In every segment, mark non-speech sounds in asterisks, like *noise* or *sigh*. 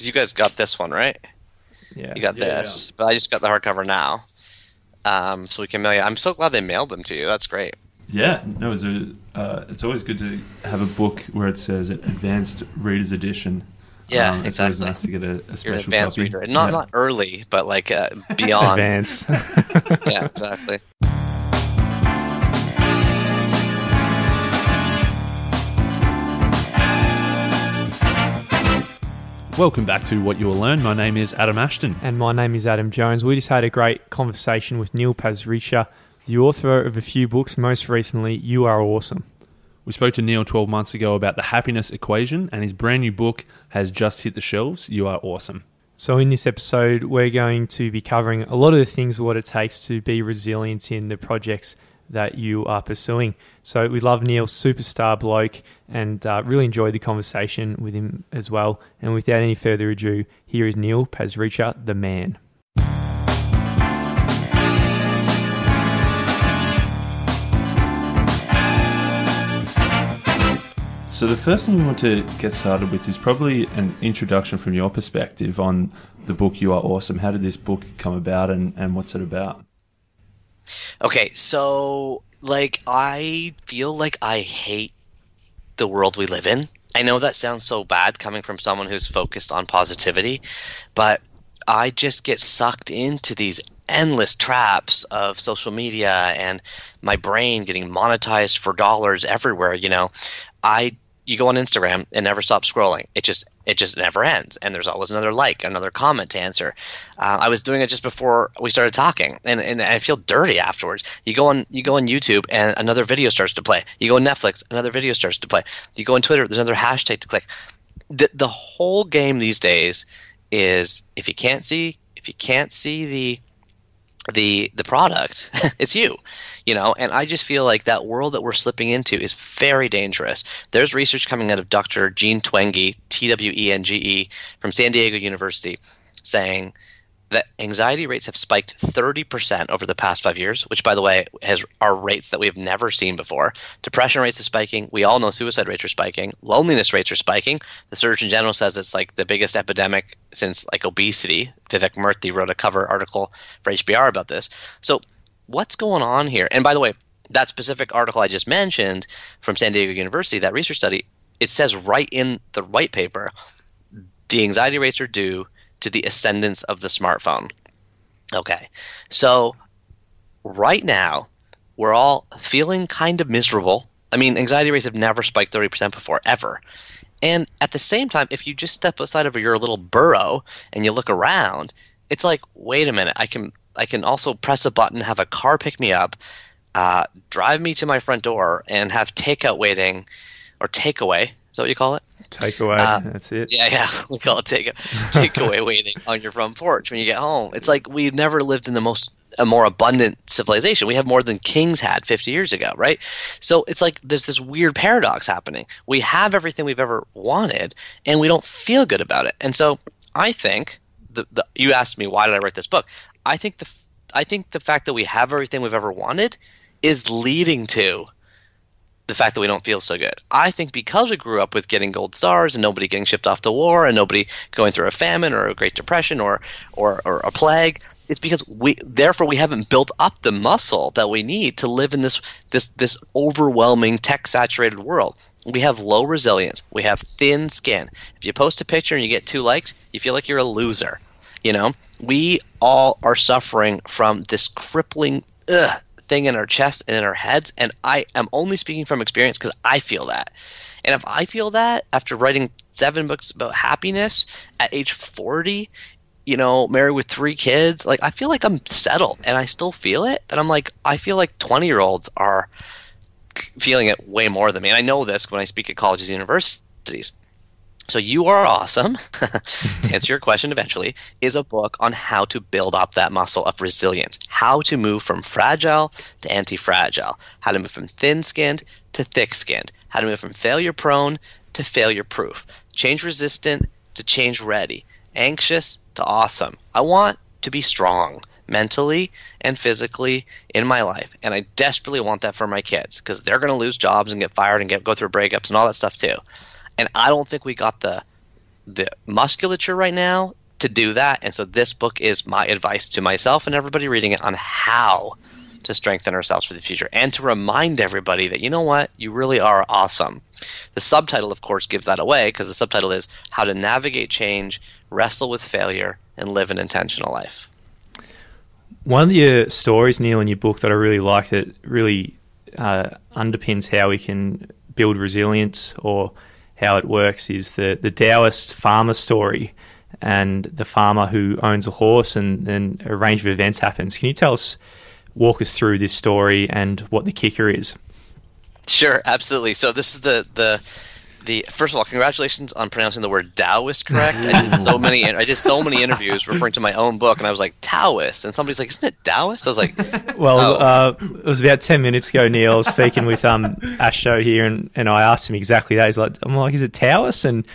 because you guys got this one right. Yeah. You got Yeah, this, but I just got the hardcover now. Um, so we can mail you. I'm so glad they mailed them to you. That's great. Yeah, no, it's, a, uh, it's always good to have a book where it says advanced readers edition. Yeah, Um, it's exactly. always nice to get a, a You're special an advanced copy. reader, not Yeah. not early, but like uh, beyond. *laughs* Advanced. yeah, exactly. Welcome back to What You Will Learn. My name is Adam Ashton. and my name is Adam Jones. We just had a great conversation with Neil Pasricha, the author of a few books, most recently, You Are Awesome. We spoke to Neil 12 months ago about the happiness equation, and his brand new book has just hit the shelves. You are awesome. So, in this episode, we're going to be covering a lot of the things what it takes to be resilient in the projects that you are pursuing. So, we love Neil, superstar bloke, and uh, really enjoyed the conversation with him as well. And without any further ado, here is Neil Pasricha, the man. So the first thing we want to get started with is probably an introduction from your perspective on the book You Are Awesome. How did this book come about and, and what's it about? Okay, so like I feel like I hate the world we live in. I know that sounds so bad coming from someone who's focused on positivity, but I just get sucked into these endless traps of social media and my brain getting monetized for dollars everywhere, you know. I you go on Instagram and never stop scrolling. It just it just never ends, and there's always another like, another comment to answer. Uh, I was doing it just before we started talking, and, and I feel dirty afterwards. You go on you go on YouTube, and another video starts to play. You go on Netflix, another video starts to play. You go on Twitter, there's another hashtag to click. The the whole game these days is if you can't see if you can't see the the the product *laughs* it's you you know? And i just feel like that world that we're slipping into is very dangerous. There's research coming out of dr Jean Twenge t-w-e-n-g-e from san diego university saying that anxiety rates have spiked 30% over the past five years, which, by the way, has are rates that we have never seen before. Depression rates are spiking. We all know suicide rates are spiking. Loneliness rates are spiking. The Surgeon General says it's like the biggest epidemic since like obesity. Vivek Murthy wrote a cover article for HBR about this. So, what's going on here? And by the way, that specific article I just mentioned from San Diego University, that research study, it says right in the white paper, the anxiety rates are due to the ascendance of the smartphone. Okay. So right now, we're all feeling kind of miserable. I mean, anxiety rates have never spiked 30% before, ever. And at the same time, if you just step outside of your little burrow and you look around, it's like, wait a minute, I can I can also press a button, have a car pick me up, uh, drive me to my front door, and have takeout waiting or takeaway. Is that what you call it? Takeaway, Uh, that's it. Yeah, yeah. *laughs* We call it take takeaway *laughs* waiting on your front porch when you get home. It's like we've never lived in the most a more abundant civilization. We have more than kings had 50 years ago, right? So it's like there's this weird paradox happening. We have everything we've ever wanted, and we don't feel good about it. And so I think the, the you asked me why did I write this book? I think the I think the fact that we have everything we've ever wanted is leading to the fact that we don't feel so good. I think because we grew up with getting gold stars and nobody getting shipped off to war and nobody going through a famine or a Great Depression or or, or a plague, it's because we therefore we haven't built up the muscle that we need to live in this this this overwhelming tech saturated world. We have low resilience. We have thin skin. If you post a picture and you get two likes, you feel like you're a loser. You know, we all are suffering from this crippling ugh, thing in our chest and in our heads. And I am only speaking from experience because I feel that. And if I feel that after writing seven books about happiness at age 40, you know, married with three kids, like I feel like I'm settled and I still feel it. And I'm like, I feel like 20 year olds are feeling it way more than me. And I know this when I speak at colleges and universities. So You Are Awesome, *laughs* to answer your question eventually, is a book on how to build up that muscle of resilience, how to move from fragile to anti-fragile, how to move from thin-skinned to thick-skinned, how to move from failure-prone to failure-proof, change resistant to change ready, anxious to awesome. I want to be strong mentally and physically in my life, and I desperately want that for my kids because they're going to lose jobs and get fired and get go through breakups and all that stuff too and I don't think we got the the musculature right now to do that. And so this book is my advice to myself and everybody reading it on how to strengthen ourselves for the future and to remind everybody that, you know what, you really are awesome. The subtitle, of course, gives that away because the subtitle is How to Navigate Change, Wrestle with Failure, and Live an Intentional Life. One of uh, stories, Neil, in your book that I really liked, it really uh, underpins how we can build resilience or how it works, is the, the Taoist farmer story and the farmer who owns a horse, and then a range of events happens. Can you tell us, walk us through this story and what the kicker is? Sure, absolutely. So this is the the the first of all, congratulations on pronouncing the word Taoist correct. I did so many I did so many interviews referring to my own book, and I was like Taoist, and somebody's like, "Isn't it Taoist?" I was like, Well, Oh. uh, it was about ten minutes ago. Neil I was speaking with um Asho here, and, and I asked him exactly that. He's like, "I'm like, is it Taoist?" And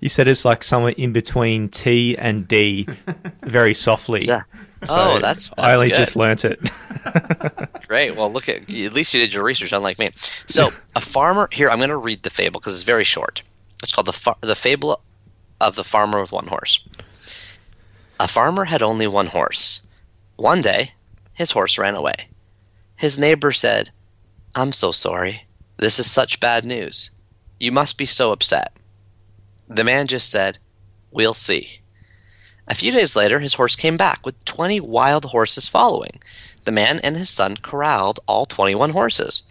you said it's like somewhere in between T and D, very softly. Yeah. Oh, that's- I that's good. just learnt it. *laughs* *laughs* Great. Well, look at at least you did your research, unlike me. So, *laughs* a farmer here. I'm going to read the fable because it's very short. It's called the fa- the fable of the farmer with one horse. A farmer had only one horse. One day, his horse ran away. His neighbor said, "I'm so sorry. This is such bad news. You must be so upset." The man just said, "We'll see." A few days later, his horse came back with 20 wild horses following. The man and his son corralled all 21 horses.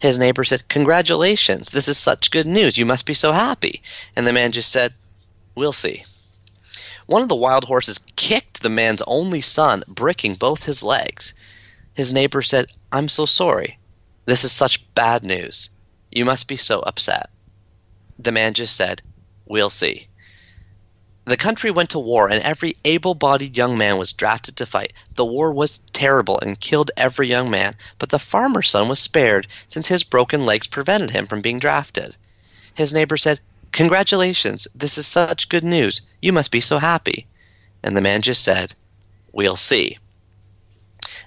His neighbor said, Congratulations, this is such good news. You must be so happy. And the man just said, We'll see. One of the wild horses kicked the man's only son, breaking both his legs. His neighbor said, I'm so sorry. This is such bad news. You must be so upset. The man just said, We'll see. The country went to war, and every able bodied young man was drafted to fight. The war was terrible and killed every young man, but the farmer's son was spared, since his broken legs prevented him from being drafted. His neighbor said, Congratulations, this is such good news. You must be so happy. And the man just said, We'll see.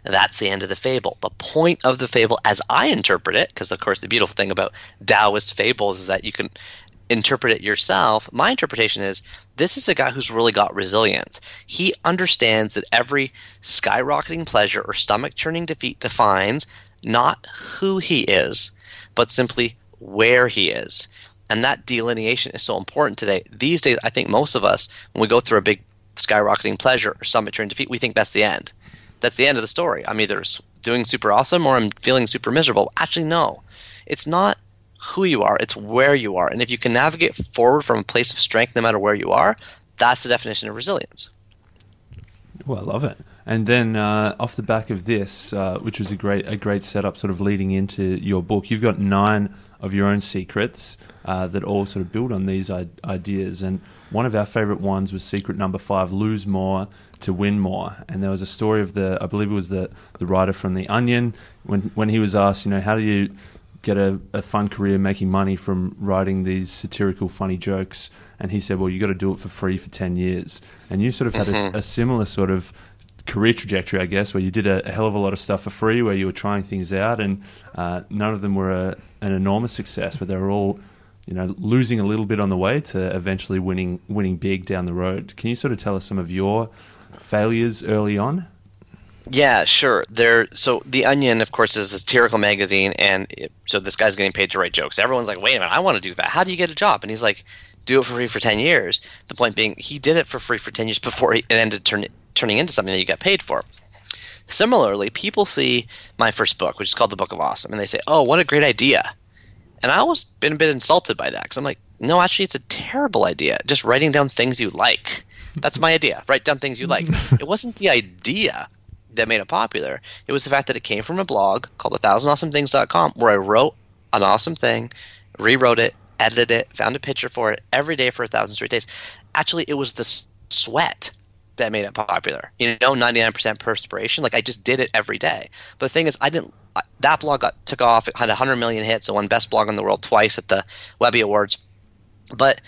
That's the end of the fable. The point of the fable, as I interpret it, because of course the beautiful thing about Taoist fables is that you can interpret it yourself. My interpretation is this is a guy who's really got resilience. He understands that every skyrocketing pleasure or stomach churning defeat defines not who he is, but simply where he is. And that delineation is so important today. These days, I think most of us, when we go through a big skyrocketing pleasure or stomach churning defeat, we think that's the end. That's the end of the story. I'm either doing super awesome or I'm feeling super miserable. Actually, no. It's not who you are, it's where you are. And if you can navigate forward from a place of strength no matter where you are, that's the definition of resilience. Well, I love it. And then uh, off the back of this, uh, which was a great a great setup, sort of leading into your book, you've got nine of your own secrets uh, that all sort of build on these I- ideas. And one of our favourite ones was secret number five: lose more to win more. And there was a story of the, I believe it was the the writer from the Onion, when when he was asked, you know, how do you get a, a fun career making money from writing these satirical, funny jokes. And he said, well, you got to do it for free for 10 years. And you sort of had a, a similar sort of career trajectory, I guess, where you did a, a hell of a lot of stuff for free, where you were trying things out, and uh, none of them were a, an enormous success, but they were all, you know, losing a little bit on the way to eventually winning winning big down the road. Can you sort of tell us some of your failures early on? Yeah, sure. There. So the Onion, of course, is a satirical magazine, and it, so this guy's getting paid to write jokes. Everyone's like, "Wait a minute, I want to do that. How do you get a job?" And he's like, "Do it for free for ten years." The point being, he did it for free for ten years before it ended turn, turning into something that you got paid for. Similarly, people see my first book, which is called The Book of Awesome, and they say, "Oh, what a great idea!" And I always been a bit insulted by that because I'm like, "No, actually, it's a terrible idea. Just writing down things you like. That's my idea. Write down things you like. *laughs* it wasn't the idea." That made it popular. It was the fact that it came from a blog called 1000awesomethings.com where I wrote an awesome thing, rewrote it, edited it, found a picture for it every day for a thousand straight days. Actually, it was the sweat that made it popular. You know, 99% perspiration. Like I just did it every day. But the thing is, I didn't. That blog got took off. It had 100 million hits. It won best blog in the world twice at the Webby Awards. But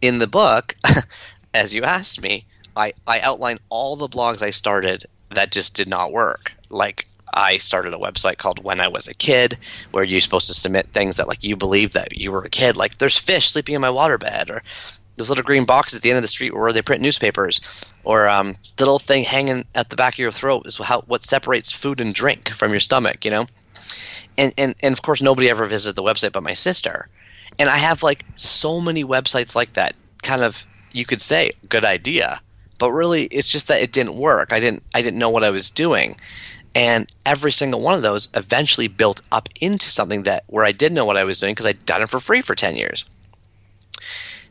in the book, *laughs* as you asked me, I, I outline all the blogs I started that just did not work. Like I started a website called When I Was a Kid, where you're supposed to submit things that like you believe that you were a kid. Like there's fish sleeping in my waterbed, or those little green boxes at the end of the street where they print newspapers, or um, the little thing hanging at the back of your throat is how what separates food and drink from your stomach. You know, and and and of course nobody ever visited the website but my sister, and I have like so many websites like that. Kind of you could say good idea, but really it's just that it didn't work. I didn't I didn't know what I was doing. And every single one of those eventually built up into something that where I did know what I was doing because I'd done it for free for 10 years.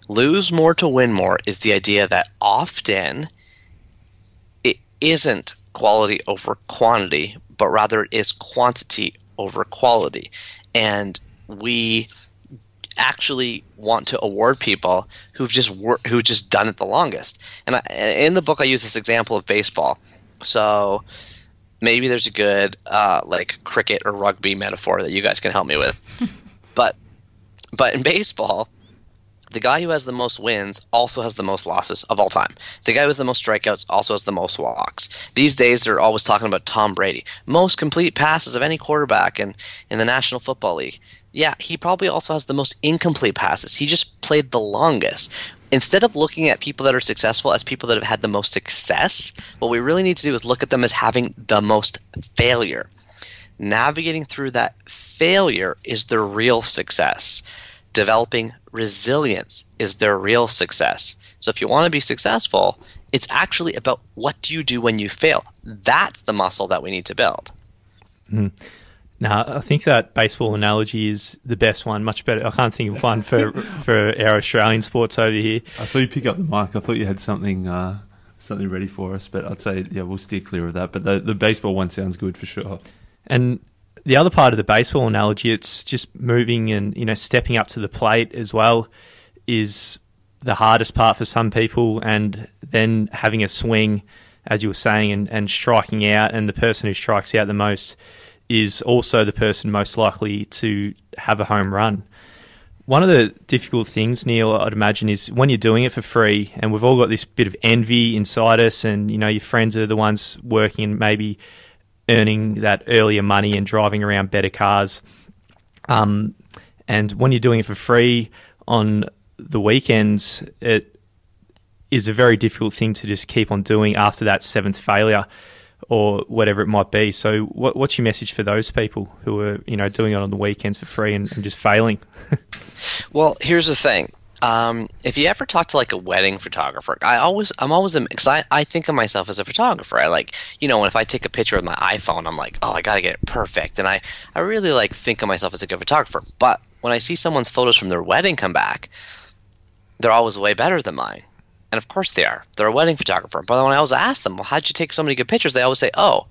Lose more to win more is the idea that often it isn't quality over quantity, but rather it is quantity over quality. And we actually want to award people who've just wor- who've just done it the longest. And I, in the book, I use this example of baseball. So maybe there's a good uh, like cricket or rugby metaphor that you guys can help me with. *laughs* but but in baseball, the guy who has the most wins also has the most losses of all time. The guy who has the most strikeouts also has the most walks. These days, they're always talking about Tom Brady, most complete passes of any quarterback in in the National Football League. Yeah, he probably also has the most incomplete passes. He just played the longest. Instead of looking at people that are successful as people that have had the most success, what we really need to do is look at them as having the most failure. Navigating through that failure is the real success. Developing resilience is their real success. So if you want to be successful, it's actually about what do you do when you fail. That's the muscle that we need to build. Mm. Now, I think that baseball analogy is the best one. Much better. I can't think of one for *laughs* for our Australian sports over here. I saw you pick up the mic. I thought you had something uh, something ready for us, but I'd say yeah, we'll steer clear of that. But the the baseball one sounds good for sure. And the other part of the baseball analogy, it's just moving and you know stepping up to the plate as well, is the hardest part for some people, and then having a swing, as you were saying, and, and striking out, and the person who strikes out the most is also the person most likely to have a home run. One of the difficult things, Neil, I'd imagine, is when you're doing it for free, and we've all got this bit of envy inside us, and you know your friends are the ones working and maybe earning that earlier money and driving around better cars. Um, and when you're doing it for free on the weekends, it is a very difficult thing to just keep on doing after that seventh failure or whatever it might be. So, what, what's your message for those people who are you know doing it on the weekends for free and, and just failing? *laughs* well, here's the thing. Um, if you ever talk to like a wedding photographer, I always I'm always because I, I think of myself as a photographer. I like you know, if I take a picture with my iPhone, I'm like, oh, I gotta get it perfect, and I I really like think of myself as a good photographer. But when I see someone's photos from their wedding come back, they're always way better than mine. And of course they are. They're a wedding photographer. But when I always ask them, well, how'd you take so many good pictures? They always say, oh,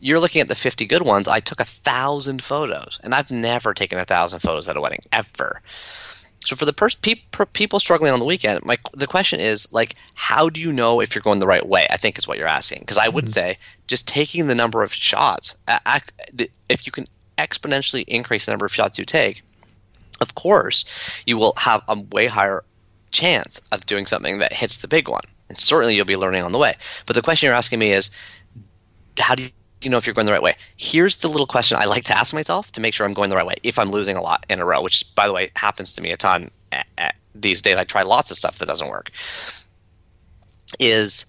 you're looking at the 50 good ones. I took a thousand photos, and I've never taken a thousand photos at a wedding ever. So for the per- pe- per- people struggling on the weekend, my the question is like, how do you know if you're going the right way? I think is what you're asking. Because I would mm-hmm. say just taking the number of shots. If you can exponentially increase the number of shots you take, of course, you will have a way higher chance of doing something that hits the big one. And certainly you'll be learning on the way. But the question you're asking me is how do you know if you're going the right way? Here's the little question I like to ask myself to make sure I'm going the right way if I'm losing a lot in a row, which, by the way, happens to me a ton these days. I try lots of stuff that doesn't work. Is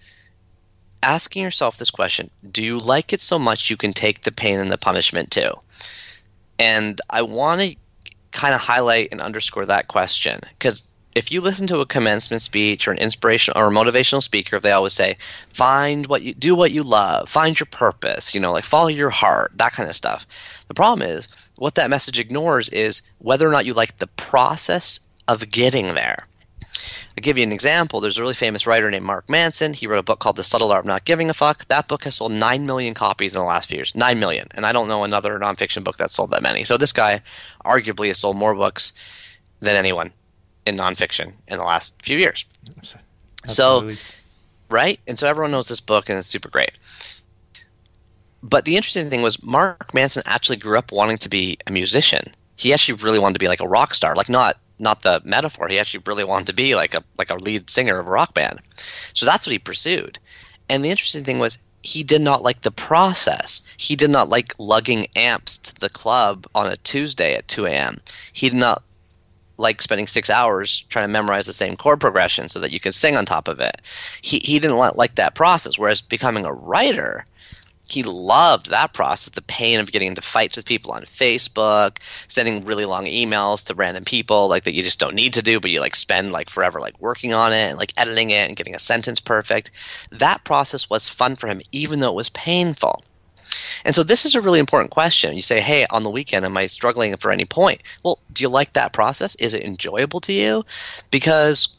asking yourself this question Do you like it so much you can take the pain and the punishment too? And I want to kind of highlight and underscore that question because if you listen to a commencement speech or an inspirational or a motivational speaker, they always say, "Find what you do, what you love, find your purpose." You know, like follow your heart, that kind of stuff. The problem is, what that message ignores is whether or not you like the process of getting there. I'll give you an example. There's a really famous writer named Mark Manson. He wrote a book called The Subtle Art of Not Giving a Fuck. That book has sold 9 million copies in the last few years. 9 million. And I don't know another nonfiction book that sold that many. So this guy arguably has sold more books than anyone in nonfiction in the last few years. Absolutely. So, right? And so everyone knows this book and it's super great. But the interesting thing was Mark Manson actually grew up wanting to be a musician. He actually really wanted to be like a rock star, like not not the metaphor. He actually really wanted to be like a like a lead singer of a rock band. So that's what he pursued. And the interesting thing was he did not like the process. He did not like lugging amps to the club on a Tuesday at 2 a.m. He did not like spending six hours trying to memorize the same chord progression so that you could sing on top of it. He, he didn't like that process. Whereas becoming a writer, he loved that process the pain of getting into fights with people on facebook sending really long emails to random people like that you just don't need to do but you like spend like forever like working on it and like editing it and getting a sentence perfect that process was fun for him even though it was painful and so this is a really important question. You say, hey, on the weekend, am I struggling for any point? Well, do you like that process? Is it enjoyable to you? Because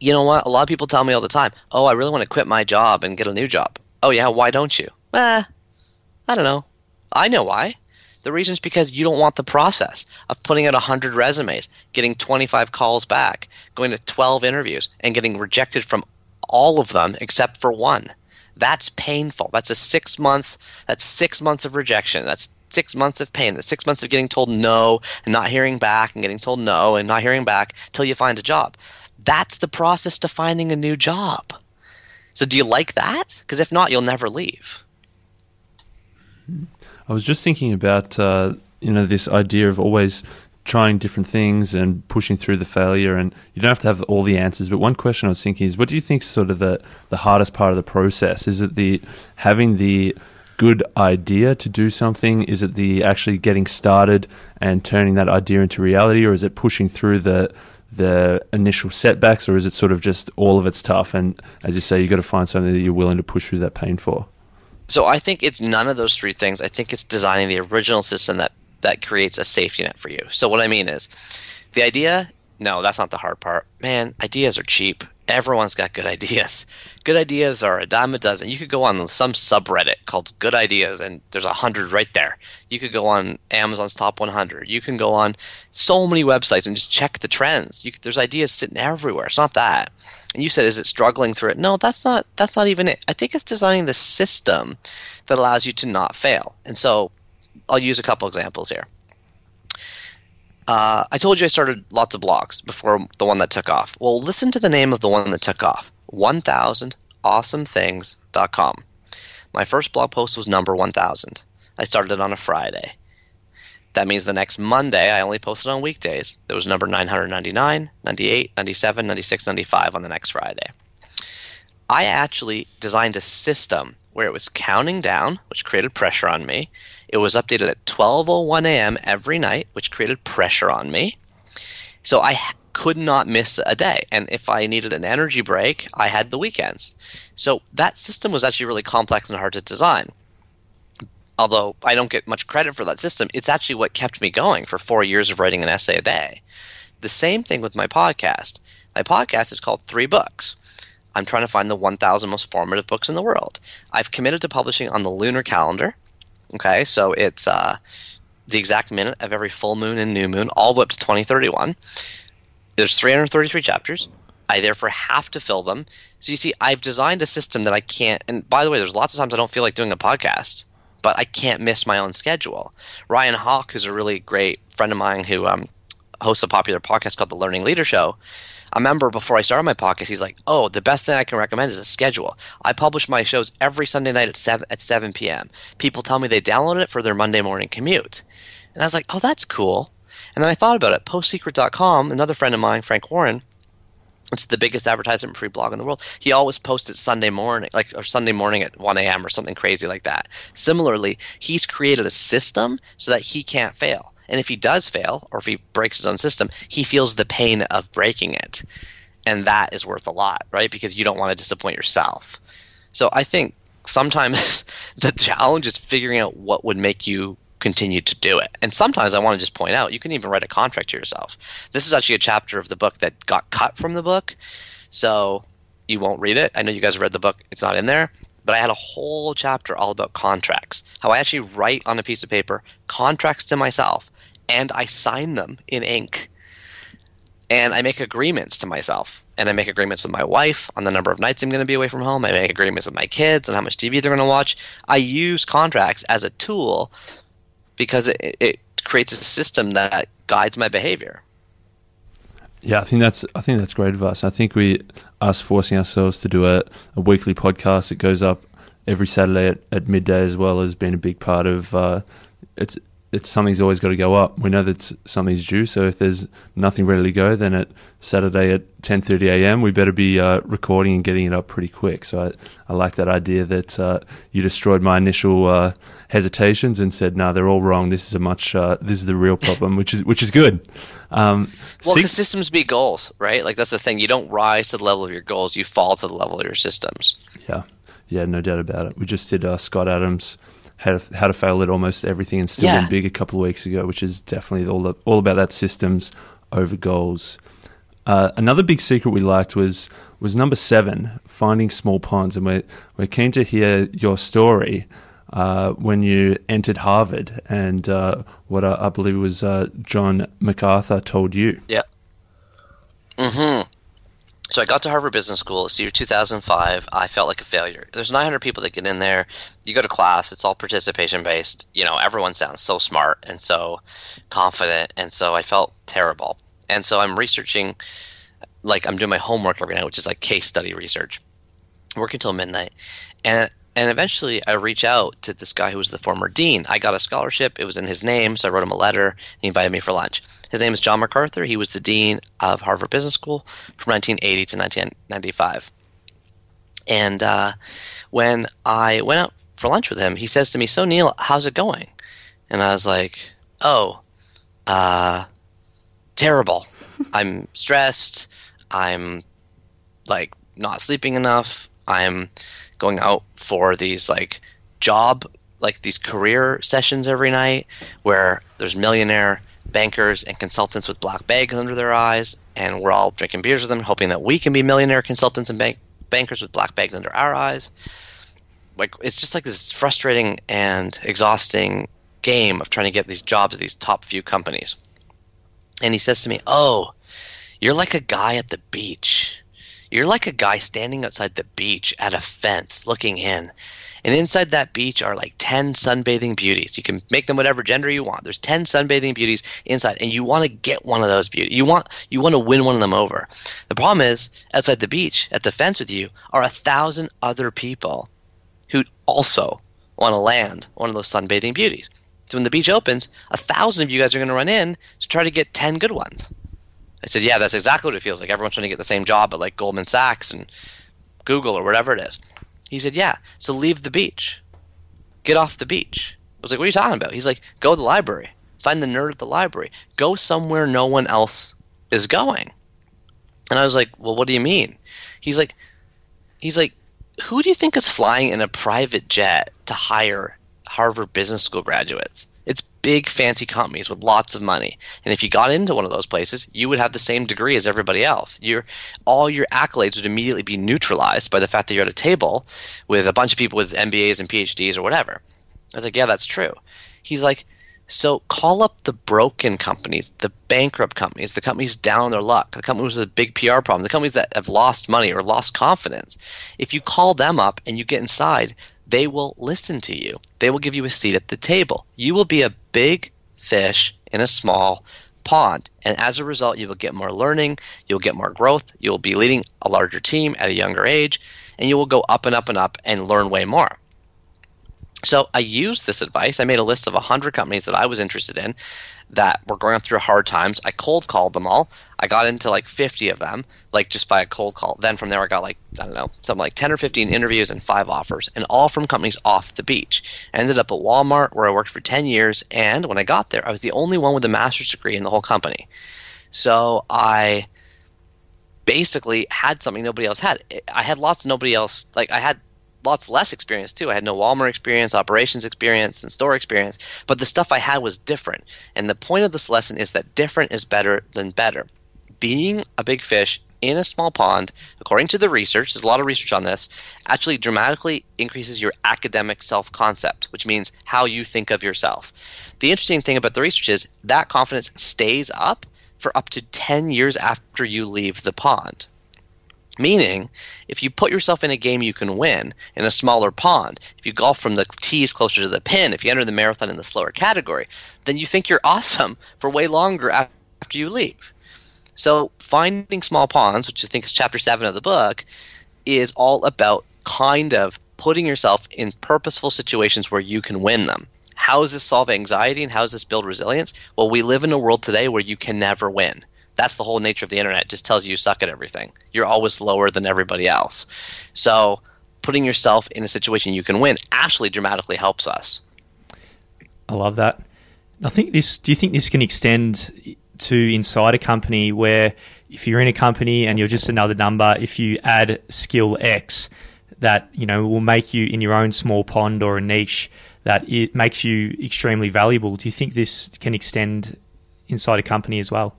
you know what? A lot of people tell me all the time, oh, I really want to quit my job and get a new job. Oh, yeah, why don't you? Eh, I don't know. I know why. The reason is because you don't want the process of putting out 100 resumes, getting 25 calls back, going to 12 interviews, and getting rejected from all of them except for one. That's painful. That's a six months. That's six months of rejection. That's six months of pain. That's six months of getting told no and not hearing back, and getting told no and not hearing back till you find a job. That's the process to finding a new job. So, do you like that? Because if not, you'll never leave. I was just thinking about uh, you know this idea of always trying different things and pushing through the failure and you don't have to have all the answers but one question i was thinking is what do you think is sort of the, the hardest part of the process? Is it the having the good idea to do something? Is it the actually getting started and turning that idea into reality or is it pushing through the the initial setbacks or is it sort of just all of it's tough? And as you say you've got to find something that you're willing to push through that pain for. So I think it's none of those three things. I think it's designing the original system that that creates a safety net for you. So what I mean is, the idea. No, that's not the hard part. Man, ideas are cheap. Everyone's got good *laughs* ideas. Good ideas are a dime a dozen. You could go on some subreddit called Good Ideas, and there's a hundred right there. You could go on Amazon's Top 100. You can go on so many websites and just check the trends. You, there's ideas sitting everywhere. It's not that. And you said, is it struggling through it? No, that's not. That's not even it. I think it's designing the system that allows you to not fail. And so I'll use a couple examples here. Uh, I told you I started lots of blogs before the one that took off. Well, listen to the name of the one that took off 1000awesomethings.com. My first blog post was number 1000. I started it on a Friday. That means the next Monday, I only posted on weekdays. There was number 999, 98, 97, 96, 95 on the next Friday. I actually designed a system where it was counting down, which created pressure on me. It was updated at 12:01 a.m. every night, which created pressure on me. So I could not miss a day, and if I needed an energy break, I had the weekends. So that system was actually really complex and hard to design. Although I don't get much credit for that system, it's actually what kept me going for 4 years of writing an essay a day. The same thing with my podcast. My podcast is called 3 Books. I'm trying to find the 1,000 most formative books in the world. I've committed to publishing on the lunar calendar. Okay, so it's uh, the exact minute of every full moon and new moon, all the way up to 2031. There's 333 chapters. I therefore have to fill them. So you see, I've designed a system that I can't. And by the way, there's lots of times I don't feel like doing a podcast, but I can't miss my own schedule. Ryan Hawk, who's a really great friend of mine who um, hosts a popular podcast called The Learning Leader Show, I remember before I started my podcast, he's like, "Oh, the best thing I can recommend is a schedule. I publish my shows every Sunday night at seven at seven p.m. People tell me they downloaded it for their Monday morning commute, and I was like, "Oh, that's cool." And then I thought about it. PostSecret.com, another friend of mine, Frank Warren, it's the biggest advertisement free blog in the world. He always posts it Sunday morning, like or Sunday morning at 1 a.m. or something crazy like that. Similarly, he's created a system so that he can't fail. And if he does fail, or if he breaks his own system, he feels the pain of breaking it. And that is worth a lot, right? Because you don't want to disappoint yourself. So I think sometimes *laughs* the challenge is figuring out what would make you continue to do it. And sometimes I want to just point out you can even write a contract to yourself. This is actually a chapter of the book that got cut from the book. So you won't read it. I know you guys read the book, it's not in there but I had a whole chapter all about contracts. How I actually write on a piece of paper contracts to myself and I sign them in ink. And I make agreements to myself. And I make agreements with my wife on the number of nights I'm going to be away from home. I make agreements with my kids on how much TV they're going to watch. I use contracts as a tool because it, it creates a system that guides my behavior. Yeah, I think that's I think that's great advice. I think we us forcing ourselves to do a, a weekly podcast. It goes up every Saturday at, at midday as well has been a big part of uh, it's it's something's always got to go up. We know that something's due. So if there's nothing ready to go, then at Saturday at 10:30 a.m. we better be uh, recording and getting it up pretty quick. So I, I like that idea that uh, you destroyed my initial uh, hesitations and said, "No, they're all wrong. This is a much uh, this is the real problem," which is which is good. Um, well, because systems beat goals, right? Like that's the thing. You don't rise to the level of your goals; you fall to the level of your systems. Yeah, yeah, no doubt about it. We just did uh, Scott Adams how to, how to fail at almost everything and still yeah. win big a couple of weeks ago, which is definitely all all about that systems over goals. Uh, another big secret we liked was was number seven, finding small ponds, and we're we're keen to hear your story uh, when you entered Harvard and uh, what I, I, believe was uh, John McArthur told you. Yeah. Hmm. So I got to Harvard Business School. It's year 2005. I felt like a failure. There's 900 people that get in there. You go to class. It's all participation based. You know, everyone sounds so smart and so confident, and so I felt terrible. And so I'm researching, like I'm doing my homework every night, which is like case study research, working until midnight, and and eventually I reach out to this guy who was the former dean. I got a scholarship. It was in his name, so I wrote him a letter. He invited me for lunch. His name is John McArthur. He was the dean of Harvard Business School from 1980 to 1995. And uh, when I went out for lunch with him, he says to me, "So Neil, how's it going?" And I was like, "Oh, uh, terrible. *laughs* I'm stressed. I'm like not sleeping enough. I'm going out for these like job like these career sessions every night where there's millionaire bankers and consultants with black bags under their eyes, and we're all drinking beers with them, hoping that we can be millionaire consultants and bank- bankers with black bags under our eyes. Like it's just like this frustrating and exhausting game of trying to get these jobs at these top few companies. And he says to me, "Oh, you're like a guy at the beach. You're like a guy standing outside the beach at a fence looking in." And inside that beach are like 10 sunbathing beauties. You can make them whatever gender you want. There's 10 sunbathing beauties inside and you want to get one of those beauties. You want you want to win one of them over. The problem is outside the beach at the fence with you are a thousand other people who also want to land one of those sunbathing beauties. So when the beach opens, a thousand of you guys are going to run in to try to get 10 good ones. I said, yeah, that's exactly what it feels like. Everyone's trying to get the same job at like Goldman Sachs and Google or whatever it is. He said, Yeah, so leave the beach. Get off the beach. I was like, What are you talking about? He's like, Go to the library. Find the nerd at the library. Go somewhere no one else is going. And I was like, Well, what do you mean? He's like, He's like, Who do you think is flying in a private jet to hire Harvard Business School graduates? Big fancy companies with lots of money. And if you got into one of those places, you would have the same degree as everybody else. Your all your accolades would immediately be neutralized by the fact that you're at a table with a bunch of people with MBAs and PhDs or whatever. I was like, yeah, that's true. He's like, so call up the broken companies, the bankrupt companies, the companies down their luck, the companies with a big PR problem, the companies that have lost money or lost confidence. If you call them up and you get inside, they will listen to you. They will give you a seat at the table. You will be a big fish in a small pond. And as a result, you will get more learning, you'll get more growth, you'll be leading a larger team at a younger age, and you will go up and up and up and learn way more. So I used this advice. I made a list of 100 companies that I was interested in that were going through hard times. I cold called them all. I got into like 50 of them, like just by a cold call. Then from there, I got like, I don't know, something like 10 or 15 interviews and five offers, and all from companies off the beach. I ended up at Walmart where I worked for 10 years. And when I got there, I was the only one with a master's degree in the whole company. So I basically had something nobody else had. I had lots nobody else, like I had lots less experience too. I had no Walmart experience, operations experience, and store experience, but the stuff I had was different. And the point of this lesson is that different is better than better. Being a big fish in a small pond, according to the research, there's a lot of research on this, actually dramatically increases your academic self concept, which means how you think of yourself. The interesting thing about the research is that confidence stays up for up to 10 years after you leave the pond. Meaning, if you put yourself in a game you can win in a smaller pond, if you golf from the tees closer to the pin, if you enter the marathon in the slower category, then you think you're *laughs* awesome for way longer after you leave. So, finding small ponds, which I think is chapter seven of the book, is all about kind of putting yourself in purposeful situations where you can win them. how does this solve anxiety and how does this build resilience? Well, we live in a world today where you can never win. That's the whole nature of the internet. It just tells you you suck at everything. You're always lower than everybody else. So putting yourself in a situation you can win actually dramatically helps us. I love that. I think this. Do you think this can extend to inside a company where if you're in a company and you're just another number, if you add skill X, that you know will make you in your own small pond or a niche that it makes you extremely valuable. Do you think this can extend inside a company as well?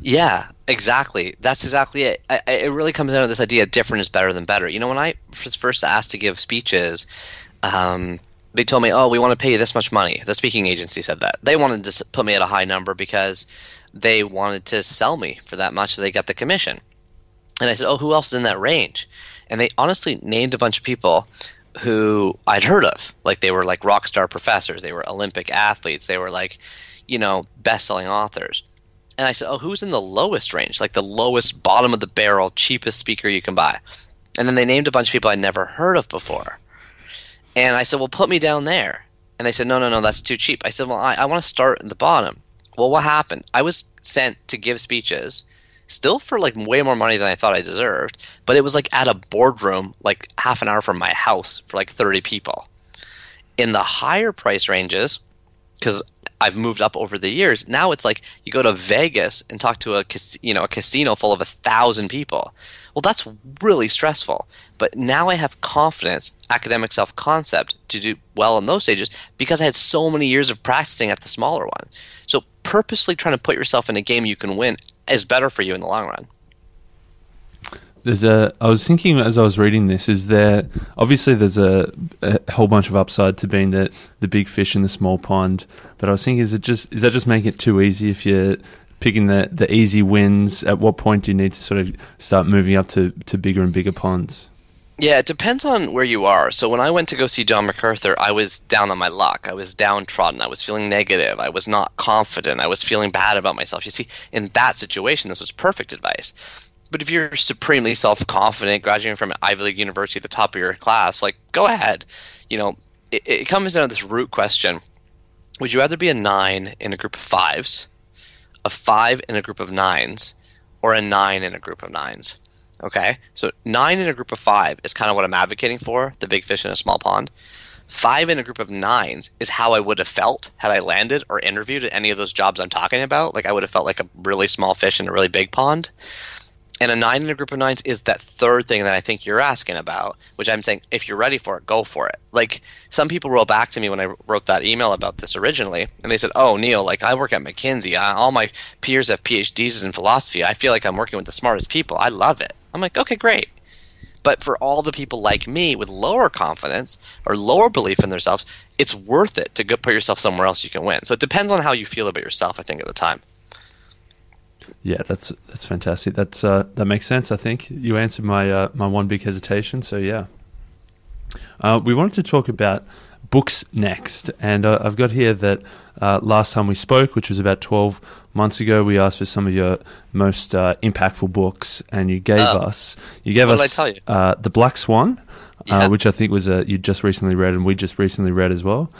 Yeah, exactly. That's exactly it. I, it really comes down to this idea: different is better than better. You know, when I was first asked to give speeches, um, they told me, "Oh, we want to pay you this much money." The speaking agency said that they wanted to put me at a high number because they wanted to sell me for that much, so they got the commission. And I said, "Oh, who else is in that range?" And they honestly named a bunch of people who I'd heard of. Like they were like rock star professors, they were Olympic athletes, they were like, you know, best-selling authors. And I said, "Oh, who's in the lowest range? Like the lowest bottom of the barrel, cheapest speaker you can buy?" And then they named a bunch of people I'd never heard of before. And I said, "Well, put me down there." And they said, "No, no, no, that's too cheap." I said, "Well, I, I want to start at the bottom." Well, what happened? I was sent to give speeches still for like way more money than I thought I deserved, but it was like at a boardroom, like half an hour from my house for like 30 people. In the higher price ranges, because I've moved up over the years, now it's like you go to Vegas and talk to a you know a casino full of a thousand people. Well, that's really stressful. But now I have confidence, academic self concept, to do well in those stages because I had so many years of practicing at the smaller one. So purposely trying to put yourself in a game you can win is better for you in the long run. There's a. I was thinking as I was reading this, is there obviously there's a, a, whole bunch of upside to being the the big fish in the small pond, but I was thinking, is it just is that just making it too easy if you're picking the the easy wins? At what point do you need to sort of start moving up to to bigger and bigger ponds? Yeah, it depends on where you are. So when I went to go see John McArthur, I was down on my luck. I was downtrodden. I was feeling negative. I was not confident. I was feeling bad about myself. You see, in that situation, this was perfect advice. But if you're supremely self confident, graduating from an Ivy League university at the top of your class, like, go ahead. You know, it, it comes down to this root question Would you rather be a nine in a group of fives, a five in a group of nines, or a nine in a group of nines? Okay, so nine in a group of five is kind of what I'm advocating for the big fish in a small pond. Five in a group of nines is how I would have felt had I landed or interviewed at any of those jobs I'm talking about. Like I would have felt like a really small fish in a really big pond. And a nine in a group of nines is that third thing that I think you're asking about, which I'm saying if you're ready for it, go for it. Like some people wrote back to me when I wrote that email about this originally, and they said, "Oh, Neil, like I work at McKinsey. I, all my peers have PhDs in philosophy. I feel like I'm working with the smartest people. I love it." I'm like, "Okay, great." But for all the people like me with lower confidence or lower belief in themselves, it's worth it to go put yourself somewhere else you can win. So it depends on how you feel about yourself, I think, at the time. Yeah, that's that's fantastic. That's uh, that makes sense. I think you answered my uh, my one big hesitation. So yeah, uh, we wanted to talk about books next, and uh, I've got here that uh, last time we spoke, which was about twelve months ago, we asked for some of your most uh, impactful books, and you gave oh. us you gave us you? the Black Swan. Yeah. which I think was you just recently read, and we just recently read as well.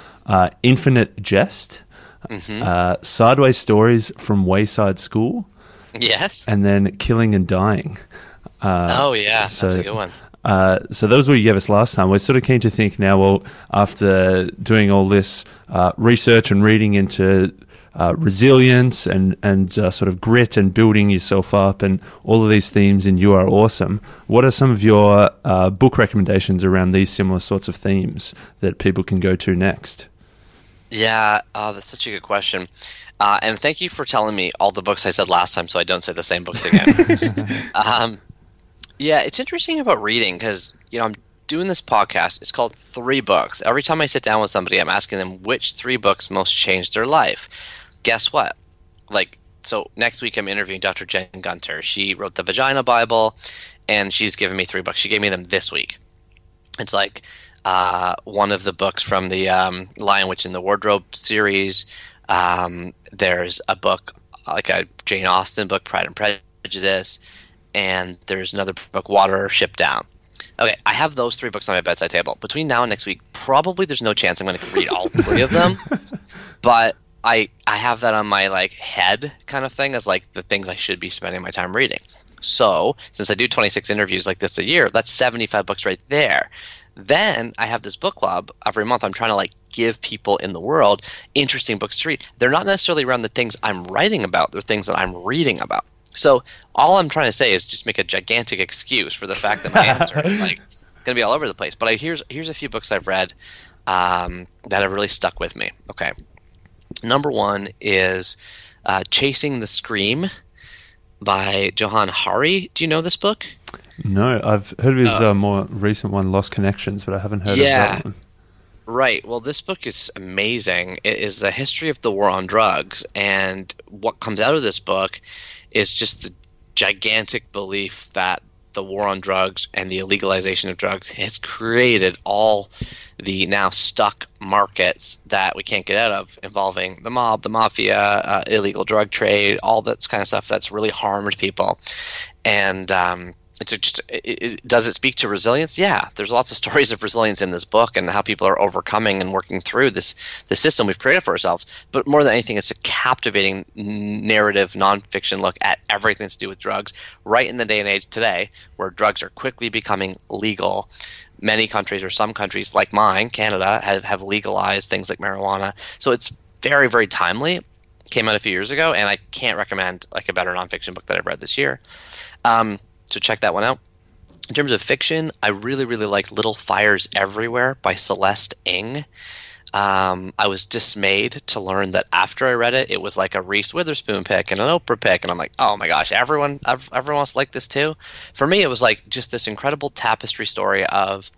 Infinite Jest, mm-hmm. Sideways Stories from Wayside School, Yes. And then Killing and Dying. Uh, oh, yeah. So, that's a good one. Uh, so those were you gave us last time. We're sort of keen to think now. Well, after doing all this uh, research and reading into uh, resilience and and uh, sort of grit and building yourself up and all of these themes in you are awesome. What are some of your uh, book recommendations around these similar sorts of themes that people can go to next? Yeah, oh, that's such a good question. Uh, and thank you for telling me all the books I said last time so I don't say the same books again. *laughs* um, yeah, it's interesting about reading because, you know, I'm doing this podcast. It's called Three Books. Every time I sit down with somebody, I'm asking them which three books most changed their life. Guess what? Like, so next week I'm interviewing Dr. Jen Gunter. She wrote the Vagina Bible, and she's given me three books. She gave me them this week. It's like uh, one of the books from the um, Lion Witch in the Wardrobe series, um, there's a book like a Jane Austen book, Pride and Prejudice, and there's another book, Watership Down. Okay, I have those three books on my bedside table. Between now and next week, probably there's no chance I'm going to read all three of them. *laughs* But I I have that on my like head kind of thing as like the things I should be spending my time reading. So since I do 26 interviews like this a year, that's 75 books right there. Then I have this book club every month. I'm trying to like give people in the world interesting books to read. They're not necessarily around the things I'm writing about. They're things that I'm reading about. So all I'm trying to say is just make a gigantic excuse for the fact that my answer is like *laughs* going to be all over the place. But I, here's here's a few books I've read um, that have really stuck with me. Okay, number one is uh, Chasing the Scream by Johann Hari. Do you know this book? No, I've heard of his uh, uh, more recent one, Lost Connections, but I haven't heard yeah. of that one. Right. Well, this book is amazing. It is the history of the war on drugs, and what comes out of this book is just the gigantic belief that the war on drugs and the illegalization of drugs has created all the now stuck markets that we can't get out of involving the mob, the mafia, uh, illegal drug trade, all that kind of stuff that's really harmed people. And um, it's just it, it, does it speak to resilience? Yeah, there's lots of *laughs* stories of resilience in this book and how people are overcoming and working through this the system we've created for ourselves. But more than anything, it's a captivating narrative nonfiction look at everything to do with drugs, right in the day and age today, where drugs are quickly becoming legal. Many countries, or some countries like mine, Canada, have, have legalized things like marijuana. So it's very, very timely. Came out a few years ago, and I can't recommend like a better nonfiction book that I've read this year. Um, so check that one out. In terms of fiction, I really, really like Little Fires Everywhere by Celeste Ng. Um, I was dismayed to learn that after I read it, it was like a Reese Witherspoon pick and an Oprah pick, and I'm like, oh my gosh, everyone, everyone else like this too. For me, it was like just this incredible tapestry story of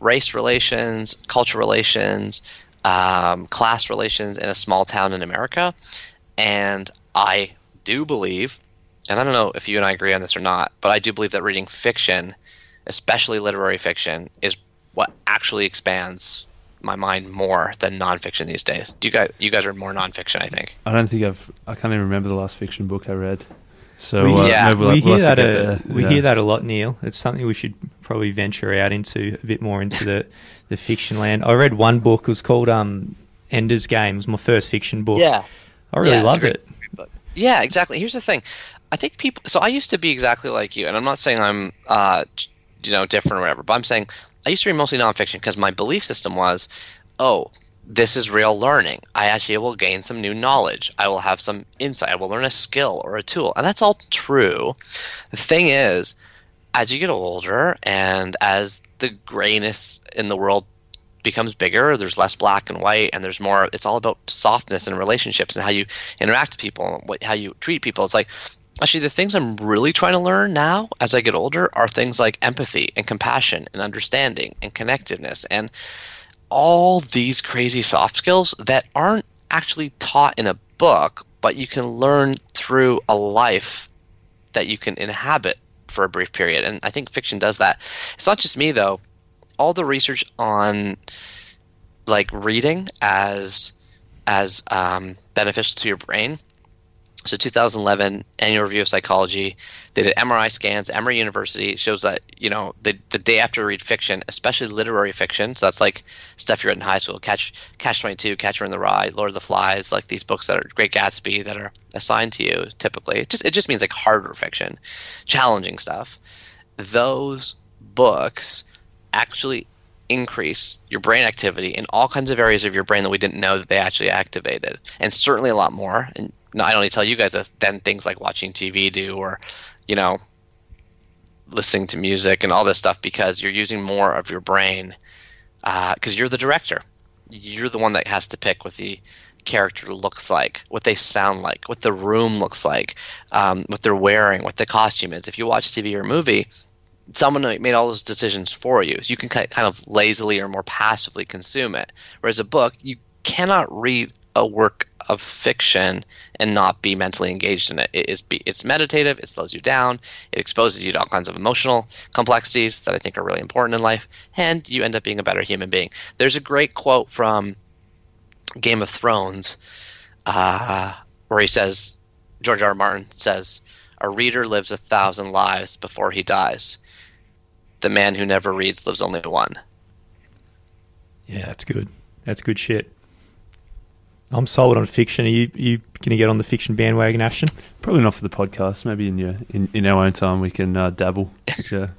race relations, culture relations, um, class relations in a small town in America, and I do believe and I don't know if you and I agree on this or not, but I do believe that reading fiction, especially literary fiction, is what actually expands my mind more than nonfiction these days. Do you guys? You guys are more nonfiction, I think. I don't think I've. I can't even remember the last fiction book I read. So we, uh, yeah, we'll, we we'll hear that. A, we yeah. hear that a lot, Neil. It's something we should probably venture out into a bit more into the the fiction land. I read one book. It was called um, Ender's Game. It was my first fiction book. Yeah, I really yeah, loved it. Yeah, exactly. Here's the thing. I think people. So I used to be exactly like you, and I'm not saying I'm, uh, you know, different or whatever. But I'm saying I used to read mostly nonfiction because my belief system was, oh, this is real learning. I actually will gain some new knowledge. I will have some insight. I will learn a skill or a tool, and that's all true. The thing is, as you get older and as the grayness in the world becomes bigger there's less black and white and there's more it's all about softness and relationships and how you interact with people what, how you treat people it's like actually the things i'm really trying to learn now as i get older are things like empathy and compassion and understanding and connectedness and all these crazy soft skills that aren't actually taught in a book but you can learn through a life that you can inhabit for a brief period. And i think fiction does that. It's not just me though. All the research on like reading as as um, beneficial to your brain so 2011 annual review of psychology. They did MRI scans. Emory University shows that you know the the day after you read fiction, especially literary fiction. So that's like stuff you read in high school. Catch Catch 22, Catcher in the Rye, Lord of the Flies, like these books that are Great Gatsby that are assigned to you. Typically, it just it just means like harder fiction, challenging stuff. Those books actually increase your brain activity in all kinds of areas of your brain that we didn't know that they actually activated, and certainly a lot more. And Need to tell you guys this, than things like watching TV do or, you know, listening to music and all this stuff because you're using more of your brain because uh, you're the director. You're the one that has to pick what the character looks like, what they sound like, what the room looks like, um, what they're wearing, what the costume is. If you watch TV or movie, someone made all those decisions for you. So you can kind of lazily or more passively consume it. Whereas a book, you cannot read a work of fiction and not be mentally engaged in it. It is it's meditative. It slows you down. It exposes you to all kinds of emotional complexities that I think are really important in life, and you end up being a better human being. There's a great quote from Game of Thrones uh, where he says, George R. R. Martin says, "A reader lives a thousand lives before he dies." The man who never reads lives only one. Yeah, that's good. That's good shit. I'm sold on fiction. Are you you going to get on the fiction bandwagon, Ashton? Probably not for the podcast. Maybe in your in, in our own time we can uh, dabble. Yeah. *laughs*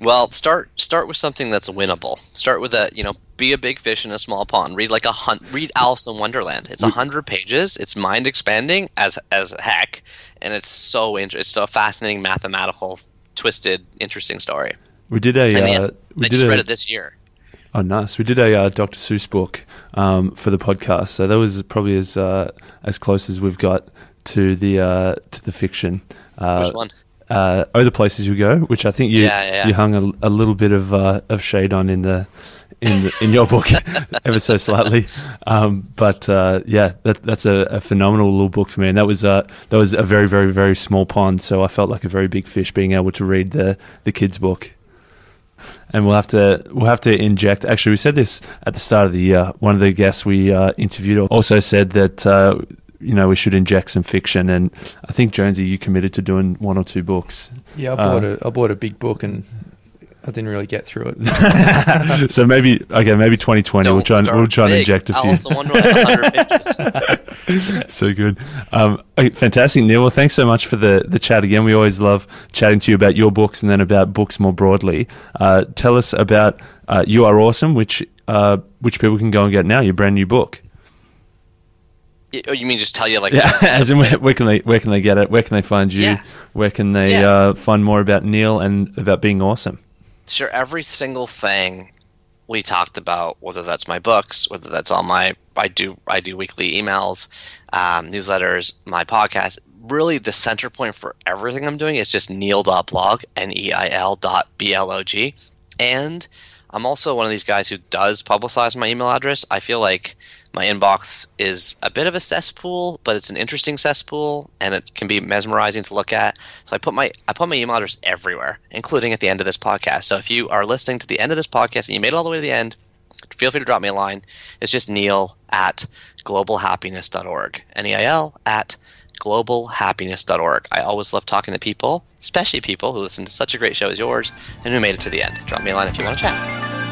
Well, start start with something that's winnable. Start with a you know, be a big fish in a small pond. Read like a hunt. Read Alice in Wonderland. It's a hundred pages. It's mind expanding as as heck, and it's so interesting. It's so fascinating, mathematical, twisted, interesting story. We did a. And Uh, yes, we I did just a, read it this year. Oh, nice. We did a uh, Dr. Seuss book um, for the podcast, so that was probably as uh, as close as we've got to the uh, to the fiction. Uh, Which one? Uh, oh, the places you go, which I think you Yeah, yeah, yeah. you hung a, a little bit of uh, of shade on in the in the, in your book, *laughs* *laughs* ever so slightly. Um, but uh, yeah, that, that's a, a phenomenal little book for me, and that was uh, that was a very very very small pond, so I felt like a very big fish being able to read the the kids' book and we'll have to we'll have to inject. Actually, we said this at the start of the year. One of the guests we uh, interviewed also said that uh, you know we should inject some fiction, and I think Jonesy, you committed to doing one or two books. Yeah, I Uh, bought a I bought a big book and I didn't really get through it. *laughs* so maybe okay, maybe 2020 we'll try and start we'll try and inject a few. Alice in Wonderland, 100 *laughs* pages. so good. Um, okay, fantastic, Neil. Well, thanks so much for the, the chat again. We always love chatting to you about your books and then about books more broadly. Uh, tell us about uh, You Are Awesome, which uh, which people can go and get now, your brand new book. Oh, you mean just tell you like Yeah, *laughs* as in where, where can they where can they get it? Where can they find you? Yeah. Where can they Yeah. uh, find more about Neil and about being awesome? Sure every single thing we talked about whether that's my books whether that's all my i do i do weekly emails um, newsletters my podcast really the center point for everything i'm doing is just neil.blog n-e-i-l dot b-l-o-g and i'm also one of these guys who does publicize my email address. I feel like my inbox is a bit of a cesspool, but it's an interesting cesspool, and it can be mesmerizing to look at. So I put my I put my email address everywhere, including at the end of this podcast. So if you are listening to the end of this podcast and you made it all the way to the end, feel free to drop me a line. It's just Neil at globalhappiness.org. N-E-I-L at globalhappiness.org. I always love talking to people, especially people who listen to such a great show as yours and who made it to the end. Drop me a line if you want to chat.